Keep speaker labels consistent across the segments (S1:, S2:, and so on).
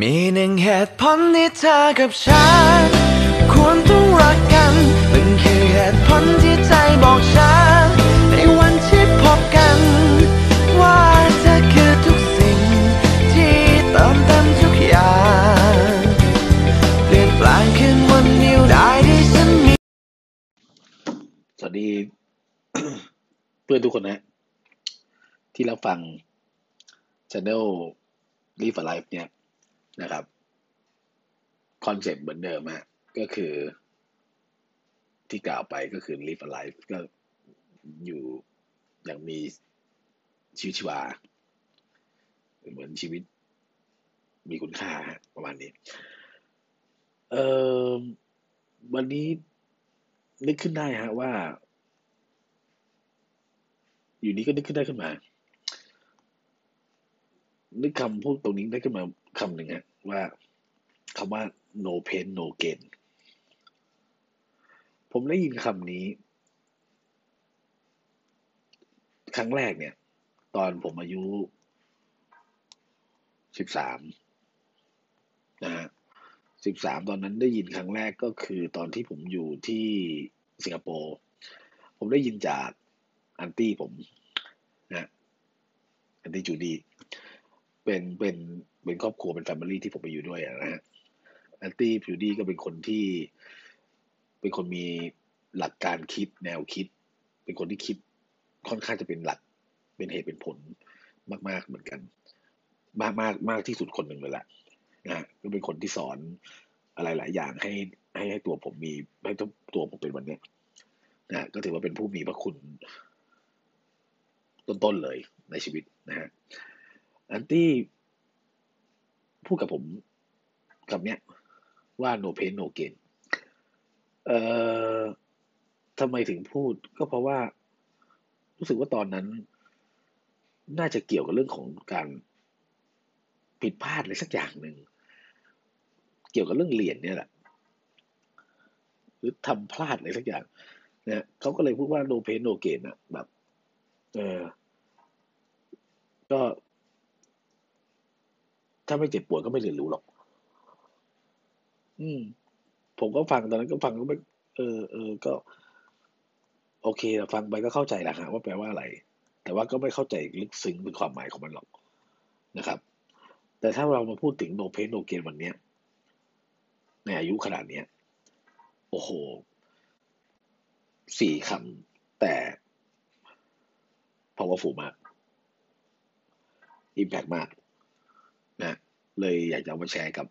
S1: มีหนึ่งเหตุผลที่เธอกับฉัน ควรต้องรักกัน มันคือเหตุผลที่ใจบอกฉัน ในวันที่พบกัน ว่าเธอคือทุกสิ่ง ที่เติมเต็มทุกอย่างเปลี่ยนแปลงคืนวันเดียวได้ที่ฉันมี
S2: สวัสดี เพื่อนทุกคนนะ ที่รับฟัง Channel Live a Life เนี่ย นะครับคอนเซ็ปต์เหมือนเดิมฮะก็คือที่กล่าวไปก็คือ Live a Life ก็อยู่อย่างมีชีวิตชีวา เหมือนชีวิตมีคุณค่าประมาณนี้ เออวันนี้นึกขึ้นได้ฮะว่า อยู่นี้ก็นึกขึ้นได้ขึ้นมา นึกคำพูดตรงนี้ได้ขึ้นมา คำหนึ่งฮะว่าคำว่า no pain no gain ผมได้ยินคำนี้ ครั้งแรกเนี่ย ตอนผมอายุสิบสามนะฮะสิบสามตอนนั้นได้ยินครั้งแรกก็คือตอนที่ผมอยู่ที่สิงคโปร์ผมได้ยินจาก auntie ผมนะ auntie จูดี้ เป็นเป็น เป็นครอบครัวเป็น family ที่ผมไปอยู่ด้วยนะฮะ auntie จูดี้ก็เป็นคนที่ เป็นคนมีหลักการคิดแนวคิด เป็นคนที่คิดค่อนข้างจะเป็นหลัก เป็นเหตุเป็นผลมาก ๆเหมือนกัน มากมากมากที่สุดคนหนึ่งเลยแหละนะฮะก็เป็นคนที่สอนอะไรหลายอย่างให้ให้ให้ตัวผมมีให้ตัวผมเป็นวันเนี้ยนะก็ถือว่าเป็นผู้มีพระคุณต้นๆเลยในชีวิตนะฮะอันที่ พูดกับผมกับเนี้ย ว่า no pain no gain เอ่อทำไมถึงพูดก็เพราะว่า รู้สึกว่าตอนนั้น น่าจะเกี่ยวกับเรื่องของการผิดพลาดอะไรสักอย่างหนึ่ง เกี่ยวกับเรื่องเหรียนเนี่ยแหละ หรือทำพลาดอะไรสักอย่างนะเขาก็เลยพูดว่า no pain no gain อะแบบ เออก็ ถ้าไม่เจ็บปวดก็ไม่เรียนรู้หรอก อืม ผมก็ฟังตอนนั้นก็ฟังก็ไม่เออเออก็ โอเคฟังไปก็เข้าใจแหละฮะว่าแปลว่าอะไร แต่ว่าก็ไม่เข้าใจลึกซึ้งถึงความหมายของมันหรอกนะครับ แต่ถ้าเรามาพูดถึง no pain no gain วันเนี้ยในอายุขนาดเนี้ย โอ้โหสี่คำแต่ powerful มาก impact มาก นะเลยอยากจะมาแชร์กับ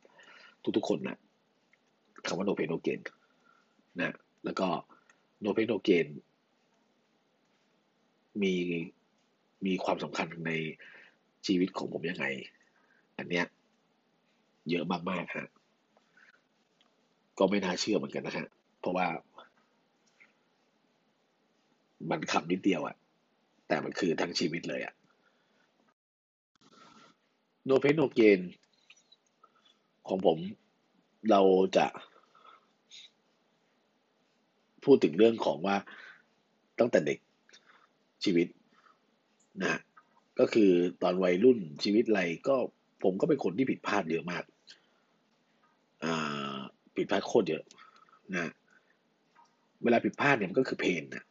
S2: ทุกๆคนนะคำว่า no pain no gain นะแล้วก็ no pain no gain มีมีความสำคัญในชีวิตของผมยังไง อันเนี้ยเยอะมากๆฮะก็ไม่น่าเชื่อเหมือนกันนะฮะเพราะว่า มันคำนิดเดียวอะแต่มันคือทั้งชีวิตเลยอะ no pain no gain ของผมเราจะพูดถึงเรื่องของว่าตั้งแต่เด็กชีวิตนะก็คือตอนวัยรุ่นชีวิตอะไรก็ผมก็เป็นคนที่ผิดพลาดเยอะมากอ่าผิดพลาดโคตรเยอะนะเวลาผิดพลาดเนี่ยมันก็คือเพนนะ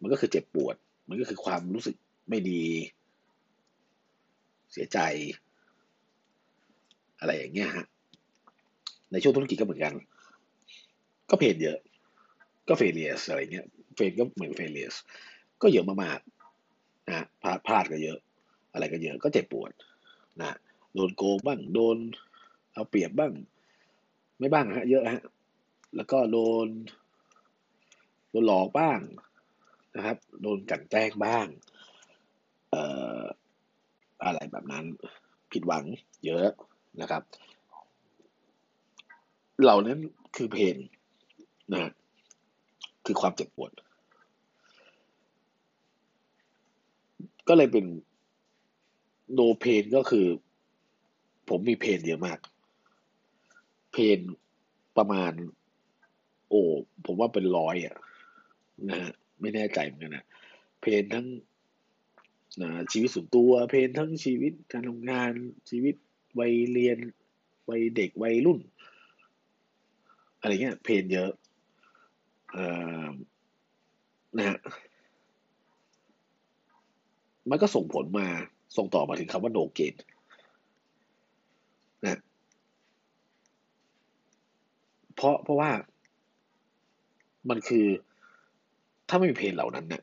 S2: มันก็คือเจ็บปวด มันก็คือความรู้สึกไม่ดี เสียใจ อะไรอย่างเงี้ยฮะในช่วงธุรกิจก็เหมือนกัน ก็ pain เยอะ ก็ failures อะไรเงี้ย fail ก็เหมือน failures ก็เยอะมากๆนะพลาดพลาดก็เยอะ อะไรก็เยอะก็เจ็บปวดนะโดนโกงบ้างโดนเอาเปรียบบ้าง ไม่บ้างฮะเยอะฮะแล้วก็โดนโดนหลอกบ้างนะครับ โดนกลั่นแกล้งบ้าง เอ่อ อะไรแบบนั้นผิดหวังเยอะนะครับ เหล่านั้นคือเพนนะคือความเจ็บปวด ก็เลยเป็นโนเพนก็คือ ผมมีเพนเยอะมาก เพนประมาณ โอ้ผมว่าเป็นร้อยอะนะฮะไม่แน่ใจเหมือนกันนะเพนทั้ง ชีวิตส่วนตัวเพนทั้งชีวิตการทำงานชีวิตวัยเรียนวัยเด็กวัยรุ่น อะไรเงี้ยเพนเยอะอนะฮะมันก็ส่งผลมาส่งต่อมาถึงคำว่า no gain นะเพราะเพราะว่ามันคือถ้าไม่มีเพลงเหล่านั้นเนี่ย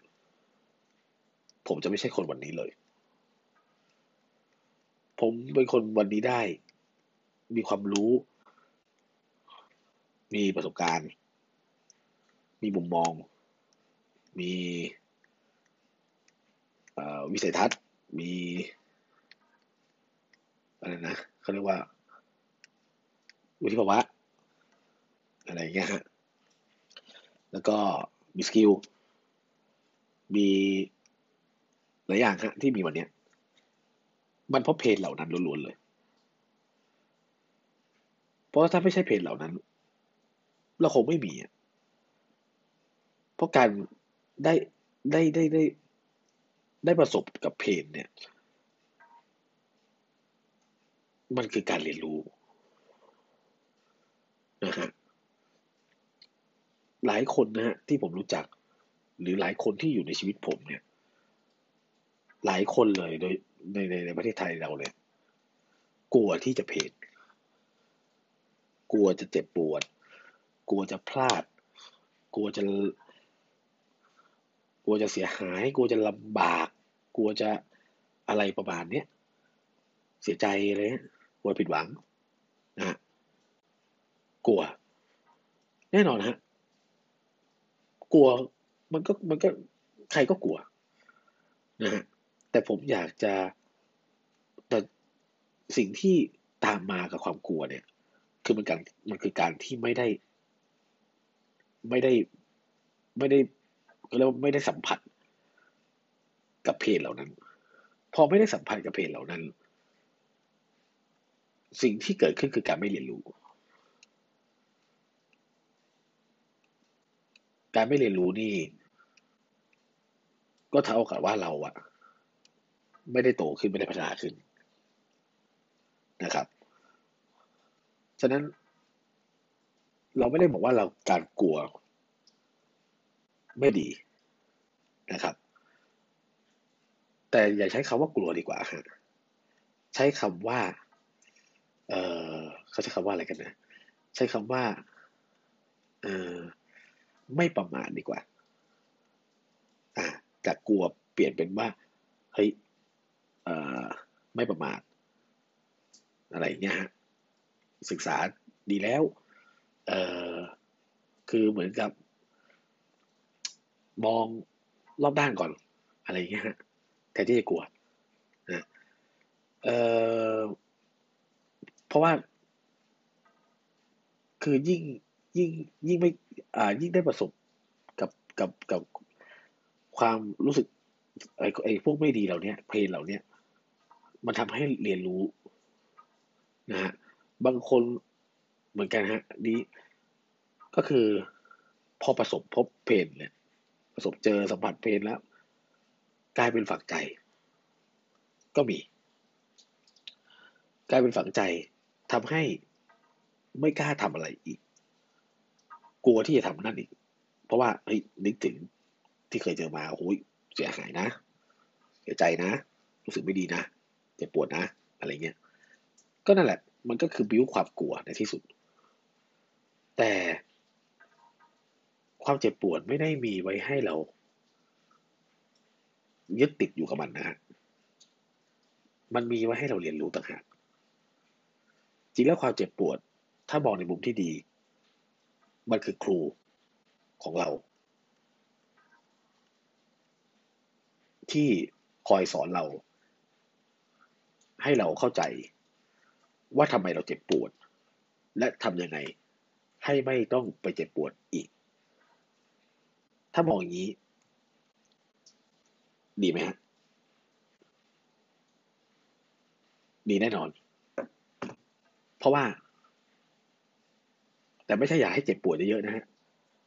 S2: ผมจะไม่ใช่คนวันนี้เลย ผมเป็นคนวันนี้ได้ มีความรู้ มีประสบการณ์ มีมุมมอง มีวิสัยทัศน์ มีอะไรนะเขาเรียกว่าวุฒิภาวะ อะไรอย่างเงี้ยฮะแล้วก็มีสกิล มี หลายอย่างฮะที่มีวันเนี้ย มันเพราะเพจเหล่านั้นล้วนๆเลย เพราะถ้าไม่ใช่เพจเหล่านั้น เราคงไม่มีอะเพราะการได้ได้ได้ได้ ได้ประสบกับเพจเนี่ย มันคือการเรียนรู้นะฮะหลายคนนะฮะที่ผมรู้จัก หรือหลายคนที่อยู่ในชีวิตผมเนี่ย หลายคนเลยโดยในในในประเทศไทยเราเนี่ยกลัวที่จะเพจกลัวจะเจ็บปวด กลัวจะพลาด กลัวจะ กลัวจะเสียหาย กลัวจะลำบาก กลัวจะอะไรประมาณเนี้ยเสียใจเลยกลัวผิดหวังนะฮะกลัว แน่นอนฮะกลัวมันก็มันก็ใครก็กลัวนะฮะ แต่ผมอยากจะ แต่สิ่งที่ตามมากับความกลัวเนี่ย คือมันการมันคือการที่ไม่ได้ ไม่ได้ไม่ได้เรียกว่าไม่ได้สัมผัสกับเพจเหล่านั้น พอไม่ได้สัมผัสกับเพจเหล่านั้น สิ่งที่เกิดขึ้นคือการไม่เรียนรู้ การไม่เรียนรู้นี่ ก็เท่ากับว่าเราอะ ไม่ได้โตขึ้นไม่ได้พัฒนาขึ้นนะครับ ฉะนั้น เราไม่ได้บอกว่าเราการกลัว ไม่ดีนะครับ แต่อย่าใช้คำว่ากลัวดีกว่าฮะใช้คำว่า เออเขาใช้คำว่าอะไรกันนะ ใช้คำว่าเออไม่ประมาทดีกว่า อ่าจากกลัวเปลี่ยนเป็นว่าเฮ้ย ไม่ประมาทอะไรเงี้ยฮะศึกษาดีแล้วเออคือเหมือนกับ มองรอบด้านก่อน อะไรเงี้ยฮะแทนที่จะกลัวนะเออเพราะว่า คือยิ่งยิ่งยิ่งไม่อ่ายิ่งได้ประสบกับกับกับความรู้สึกไอ้ไอ้พวกไม่ดีเหล่านี้เพลงเหล่านี้ มันทำให้เรียนรู้นะฮะบางคนเหมือนกันฮะนี้ก็คือพอประสบพบเพลงเนี่ยประสบเจอสัมผัสเพลงแล้ว กลายเป็นฝังใจ ก็มี กลายเป็นฝังใจทำให้ไม่กล้าทำอะไรอีก กลัวที่จะทำนั่นอีก เพราะว่าเฮ้ยนึกถึงที่เคยเจอมาโอ้ยเสียหายนะเสียใจนะ รู้สึกไม่ดีนะ เจ็บปวดนะอะไรเงี้ย ก็นั่นแหละ มันก็คือบิ้วความกลัวในที่สุด แต่ความเจ็บปวดไม่ได้มีไว้ให้เรา ยึดติดอยู่กับมันนะฮะ มันมีไว้ให้เราเรียนรู้ต่างหาก จริงแล้วความเจ็บปวด ถ้ามองในมุมที่ดี มันคือครูของเรา ที่คอยสอนเรา ให้เราเข้าใจว่าทำไมเราเจ็บปวด และทำยังไงให้ไม่ต้องไปเจ็บปวดอีก ถ้ามองอย่างนี้ ดีไหมฮะ ดีแน่นอน เพราะว่า แต่ไม่ใช่อยากให้เจ็บปวดเยอะๆนะฮะ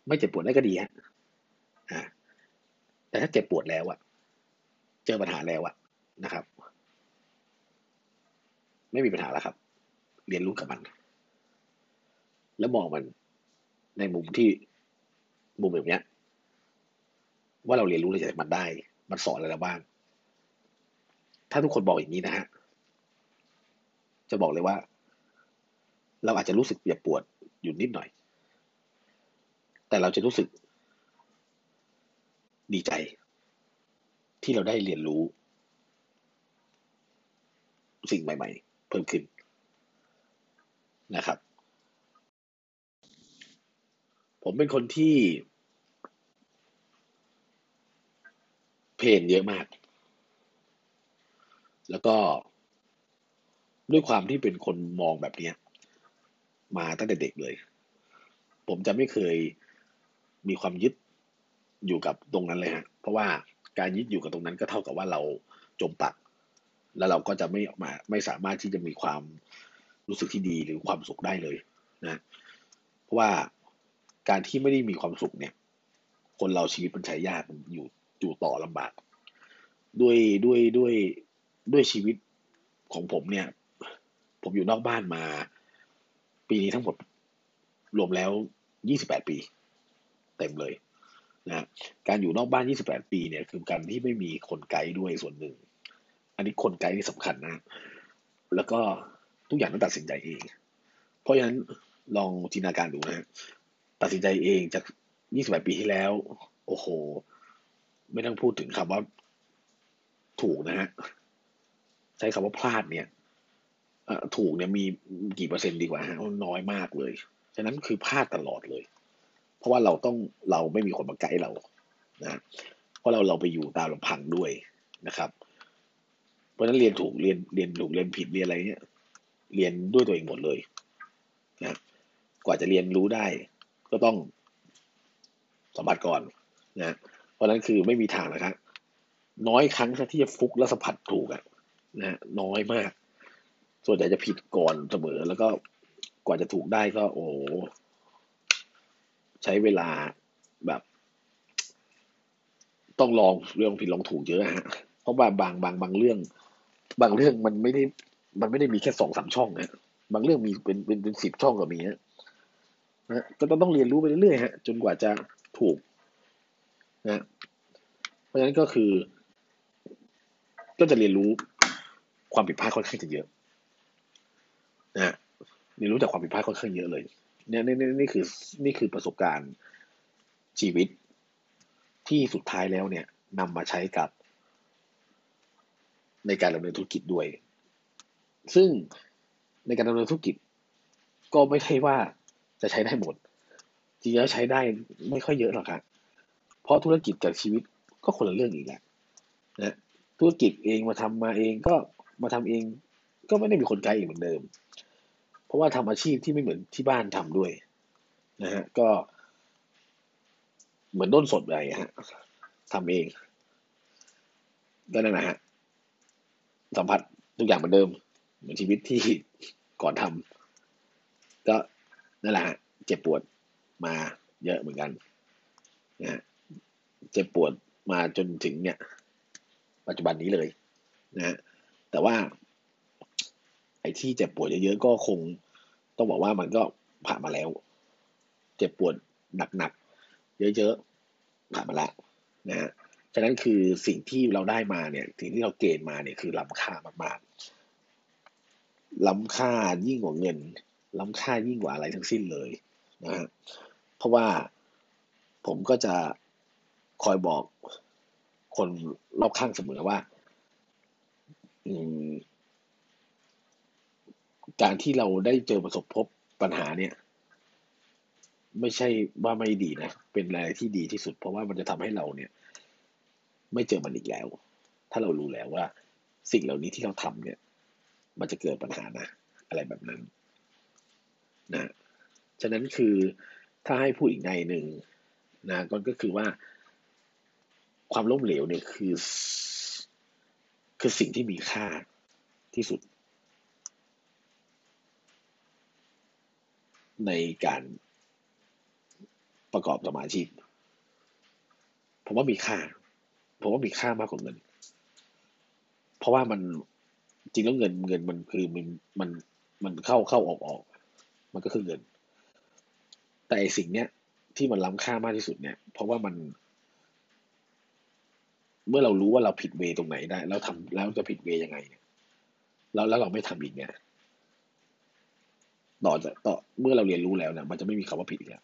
S2: ไม่เจ็บปวดได้ก็ดีฮะแต่ถ้าเจ็บปวดแล้วอะเจอปัญหาแล้วอะนะครับ ไม่มีปัญหาแล้วครับ เรียนรู้กับมัน แล้วมองมันในมุมที่มุมแบบเนี้ย ว่าเราเรียนรู้อะไรจากมันได้ มันสอนอะไรเราบ้าง ถ้าทุกคนบอกอย่างนี้นะฮะ จะบอกเลยว่า เราอาจจะรู้สึกเปียกปวดอยู่นิดหน่อย แต่เราจะรู้สึก ดีใจ ที่เราได้เรียนรู้ สิ่งใหม่ ๆ เพิ่มขึ้นนะครับ ผมเป็นคนที่ เพนเยอะมาก แล้วก็ด้วยความที่เป็นคนมองแบบนี้มาตั้งแต่เด็กเลย ผมจะไม่เคยมีความยึดอยู่กับตรงนั้นเลยฮะ เพราะว่าการยึดอยู่กับตรงนั้นก็เท่ากับว่าเราจมปัก แล้วเราก็จะไม่มาไม่สามารถที่จะมีความรู้สึกที่ดีหรือความสุขได้เลยนะเพราะว่าการที่ไม่ได้มีความสุขเนี่ย คนเราชีวิตมันใช้ยากอยู่อยู่ต่อลำบาก ด้วยด้วยด้วยด้วยชีวิตของผมเนี่ย ผมอยู่นอกบ้านมา ปีนี้ทั้งหมดรวมแล้ว28ปี เต็มเลยนะการอยู่นอกบ้าน 28 ปีเนี่ย คือการที่ไม่มีคนไกด์ด้วยส่วนหนึ่ง อันนี้คนไกด์นี่สำคัญนะ แล้วก็ทุกอย่างต้องตัดสินใจเอง เพราะฉะนั้นลองจินตนาการดูนะฮะตัดสินใจเองจาก 28 ปีที่แล้ว โอ้โห ไม่ต้องพูดถึงคำว่าถูกนะฮะ ใช้คำว่าพลาดเนี่ยถูกเนี่ยมีกี่เปอร์เซ็นต์ดีกว่าฮะน้อยมากเลย ฉะนั้นคือพลาดตลอดเลย เพราะว่าเราต้องเราไม่มีคนมาไกด์เรานะเพราะเราเราไปอยู่ตามลำพังด้วยนะครับ เพราะนั้นเรียนถูกเรียนเรียนถูกเรียนผิดเรียนอะไรเนี่ยเรียนด้วยตัวเองหมดเลยนะกว่าจะเรียนรู้ได้ ก็ต้องสมบัติก่อนนะเพราะฉะนั้นคือไม่มีทางนะครับน้อยครั้งที่จะฟุกและสัมผัสถูกอะนะน้อยมาก ส่วนใหญ่จะผิดก่อนเสมอ แล้วก็กว่าจะถูกได้ก็ โอ้ใช้เวลาแบบ ต้องลองเรื่องผิดลองถูกเยอะฮะเพราะว่าบางบางบางเรื่อง บางเรื่องมันไม่ได้ มันไม่ได้มีแค่สองสามช่องนะบางเรื่องมีเป็นเป็นเป็นสิบช่องก็มีนะนะก็ต้องต้องเรียนรู้ไปเรื่อยๆฮะ จนกว่าจะถูกนะเพราะฉะนั้นก็คือ ก็จะเรียนรู้ความผิดพลาดค่อนข้างจะเยอะนะเรียนรู้จากความผิดพลาดค่อนข้างเยอะเลยเนี่ยนี่นี่นี่คือนี่คือประสบการณ์ชีวิตที่สุดท้ายแล้วเนี่ยนำมาใช้กับ ในการดำเนินธุรกิจด้วย ซึ่งในการดำเนินธุรกิจ ก็ไม่ใช่ว่าจะใช้ได้หมด จริงแล้วใช้ได้ไม่ค่อยเยอะหรอกครับเพราะธุรกิจกับชีวิตก็คนละเรื่องอีกแหละนะธุรกิจเองมาทำมาเองก็มาทำเองก็ไม่ได้มีคนไกด์อีกเหมือนเดิม เพราะว่าทำอาชีพที่ไม่เหมือนที่บ้านทำด้วยนะฮะก็ เหมือนด้นสดอะไปฮะทำเองก็นั่นแหละฮะ สัมผัสทุกอย่างเหมือนเดิม เหมือนชีวิตที่ก่อนทำก็นั่นแหละเจ็บปวดมาเยอะเหมือนกันนะเจ็บปวดมาจนถึงเนี่ย ปัจจุบันนี้เลยนะฮะแต่ว่า ไอ้ที่เจ็บปวดเยอะๆก็คงต้องบอกว่ามันก็ผ่านมาแล้ว เจ็บปวดหนักๆเยอะๆผ่านมาแล้วนะฮะ ฉะนั้นคือสิ่งที่เราได้มาเนี่ยสิ่งที่เราเกณฑ์มาเนี่ยคือล้ำค่ามากๆ ล้ำค่ายิ่งกว่าเงิน ล้ำค่ายิ่งกว่าอะไรทั้งสิ้นเลยนะฮะเพราะว่าผมก็จะคอยบอกคนรอบข้างเสมอว่าการที่เราได้เจอประสบพบปัญหาเนี่ย ไม่ใช่ว่าไม่ดีนะ เป็นอะไรที่ดีที่สุด เพราะว่ามันจะทำให้เราเนี่ย ไม่เจอมันอีกแล้ว ถ้าเรารู้แล้วว่า สิ่งเหล่านี้ที่เราทำเนี่ย มันจะเกิดปัญหานะ อะไรแบบนั้นนะฉะนั้นคือถ้าให้พูดอีกในหนึ่งนะก็คือว่า ความล้มเหลวเนี่ยคือ คือสิ่งที่มีค่าที่สุด ในการประกอบสมาชีพผมว่ามีค่า ผมว่ามีค่ามากกว่าเงิน เพราะว่ามันจริงแล้วเงินเงินมันคือมันมันมันเข้าเข้าออกออก มันก็คือเงิน แต่ไอสิ่งเนี้ยที่มันล้ำค่ามากที่สุดเนี่ย เพราะว่ามัน เมื่อเรารู้ว่าเราผิดเวตรงไหนได้ แล้วทำแล้วจะผิดเวยังไงเนี่ยแล้วแล้วเราไม่ทำอีกเนี่ยต่อจะต่อเมื่อเราเรียนรู้แล้วเนี่ยมันจะไม่มีคำว่าผิดอีกแล้ว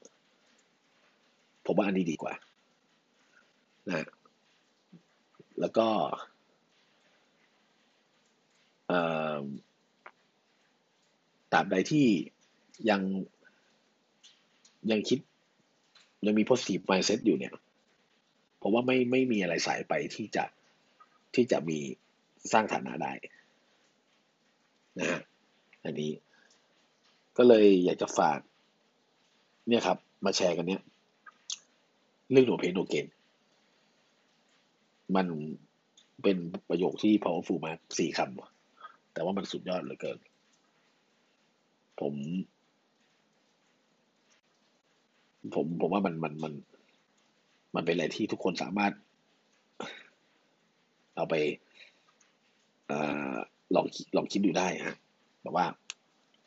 S2: ผมว่าอันนี้ดีกว่า นะ แล้วก็ตราบใดที่ยังยังคิดยังมี positive mindset อยู่เนี่ยผมว่าไม่ไม่มีอะไรสายไปที่จะที่จะมีสร้างฐานะได้นะฮะอันนี้ก็เลยอยากจะฝาก เนี่ยครับ มาแชร์กันเนี้ยเรื่องหนูเพนโนเกน มันเป็นประโยคที่ powerful มากสี่คำ แต่ว่ามันสุดยอดเหลือเกิน ผม ผมผมว่ามันมันมันมันเป็นอะไรที่ทุกคนสามารถ เอาไปอลองลองคิดดูได้ฮะแบบว่า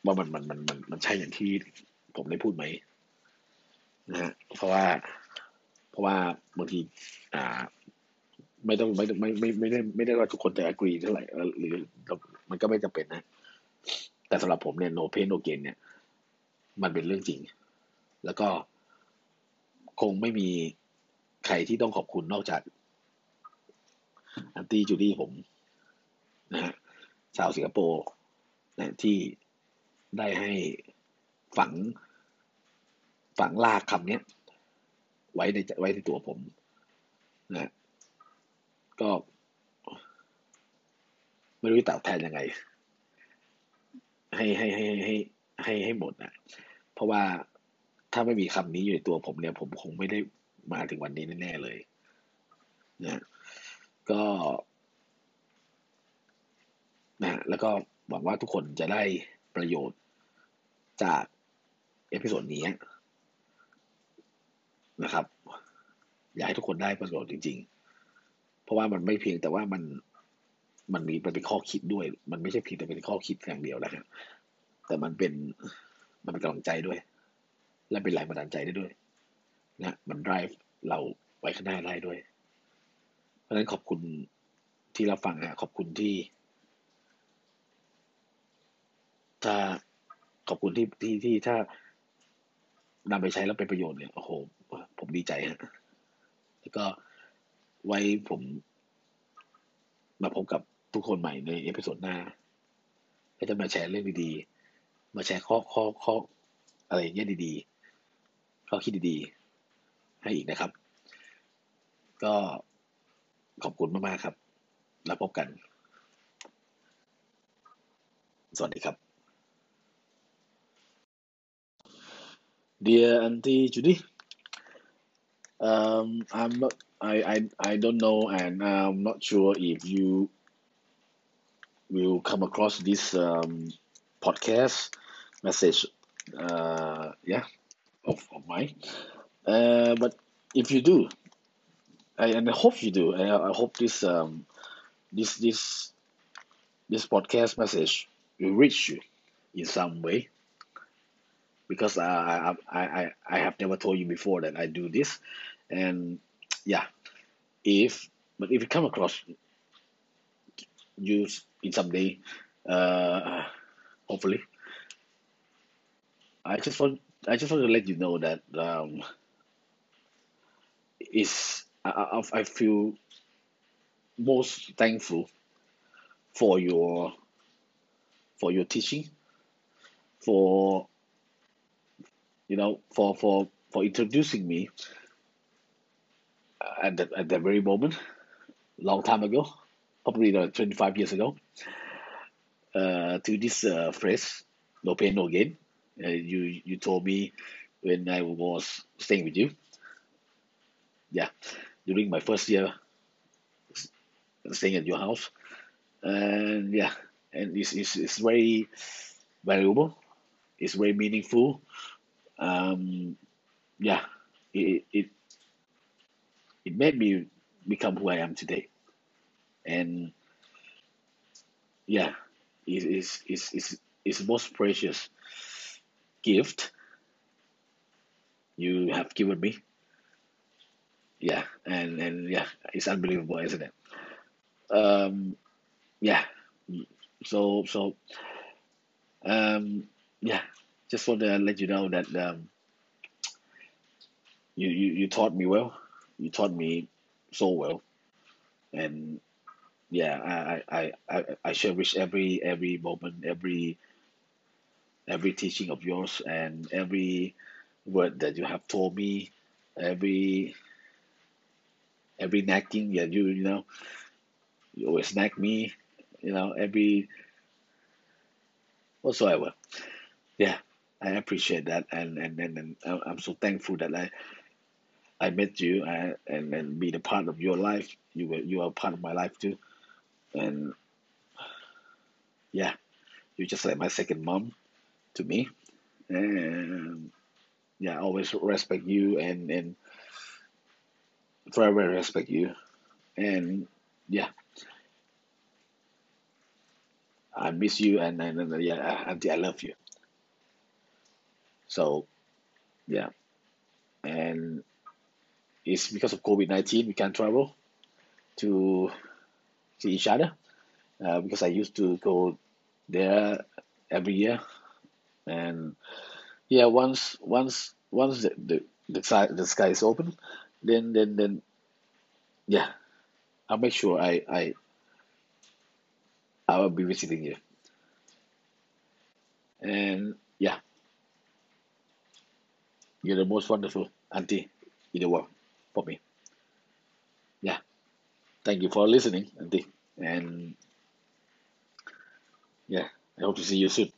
S2: ว่ามันมันมันมันมันใช่อย่างที่ผมได้พูดไหมนะฮะเพราะว่า เพราะว่าบางที อ่า ไม่ต้องไม่ไม่ไม่ไม่ได้ไม่ได้ว่าทุกคนจะ agree เท่าไหร่หรือมันก็ไม่จำเป็นนะ แต่สำหรับผมเนี่ย no pain no gain เนี่ย มันเป็นเรื่องจริง แล้วก็คงไม่มีใครที่ต้องขอบคุณนอกจากอันตี้จูดี้ผมนะฮะชาวสิงคโปร์นะที่ได้ให้ฝัง ฝังลากคำนี้ไว้ในไว้ในตัวผมนะ ก็ ไม่รู้จะตอบแทนยังไง ให้ให้ให้ให้ให้ให้หมดนะเพราะว่าถ้าไม่มีคำนี้อยู่ในตัวผมเนี่ย ผมคงไม่ได้มาถึงวันนี้แน่ๆเลยนะก็นะแล้วก็หวังว่าทุกคนจะได้ประโยชน์จาก episode นี้นะครับ อยากให้ทุกคนได้ประโยชน์จริง ๆ เพราะว่ามันไม่เพียงแต่ว่ามันมันมีมันเป็นข้อคิดด้วย มันไม่ใช่เพียงแต่เป็นข้อคิดอย่างเดียวนะครับแต่มันเป็นมันเป็นกำลังใจด้วย และเป็นแรงบันดาลใจได้ด้วย นะมัน drive เราไว้ข้างหน้าได้ด้วย เพราะฉะนั้นขอบคุณที่รับฟังฮะขอบคุณที่ ถ้าขอบคุณที่ที่ที่ถ้านำไปใช้แล้วเป็นประโยชน์เนี่ยโอ้โหผมดีใจฮะแล้วก็ ไว้ผมมาพบกับทุกคนใหม่ใน episode หน้าก็จะมาแชร์เรื่องดีๆ มาแชร์ข้อข้อข้ออะไรเงี้ยดีๆ ข้อคิดดีๆ ให้อีกนะครับ ก็ขอบคุณมากๆครับ แล้วพบกัน สวัสดีครับ Dear Auntie Judy um I'm not I I I don't know and I'm not sure if you will come across this um podcast message uh yeah of, of mine. Uh, but if you do, I, and I hope you do, I, I hope this um, this this this podcast message will reach you in some way. Because I, I I I have never told you before that I do this, and yeah, if but if you come across you in some day, uh, hopefully, I just want I just want to let you know that um, is I, I, feel most thankful for your for your teaching for you know for for for introducing me at the, at that very moment long time ago probably uh, 25 years ago uh, to this uh, phrase no pain no gain uh, you you told me when I was staying with you yeah, during my first year staying at your house. And yeah, and it's, it's, it's very valuable. It's very meaningful. Um, yeah, it, it, it made me become who I am today. And yeah, it is is is is is most precious gift you have given me. Yeah, and and yeah, it's unbelievable, isn't it? Um, yeah. So so um, yeah, just want to let you know that um, you, you you taught me well. You taught me so well, and yeah, I I I, I cherish every every moment, every every teaching of yours, and every word that you have told me, every every nagging that you you know, you always nag me, you know, every whatsoever. Yeah, I appreciate that, and and and, and I'm I'm so thankful that I I met you and and and be the part of your life. You were you are part of my life too, and yeah, you're just like my second mom to me, and yeah, I always respect you and and forever respect you, and yeah, I miss you and and, and yeah, auntie, I love you. So yeah, and it's because of COVID nineteen we can't travel to see each other. Uh, because I used to go there every year, and yeah, once once once the the the sky, the sky is open, then then then yeah, I'll make sure I I I will be visiting you, and yeah, you're the most wonderful auntie in the world for me. Yeah, thank you for listening, auntie, and yeah, I hope to see you soon.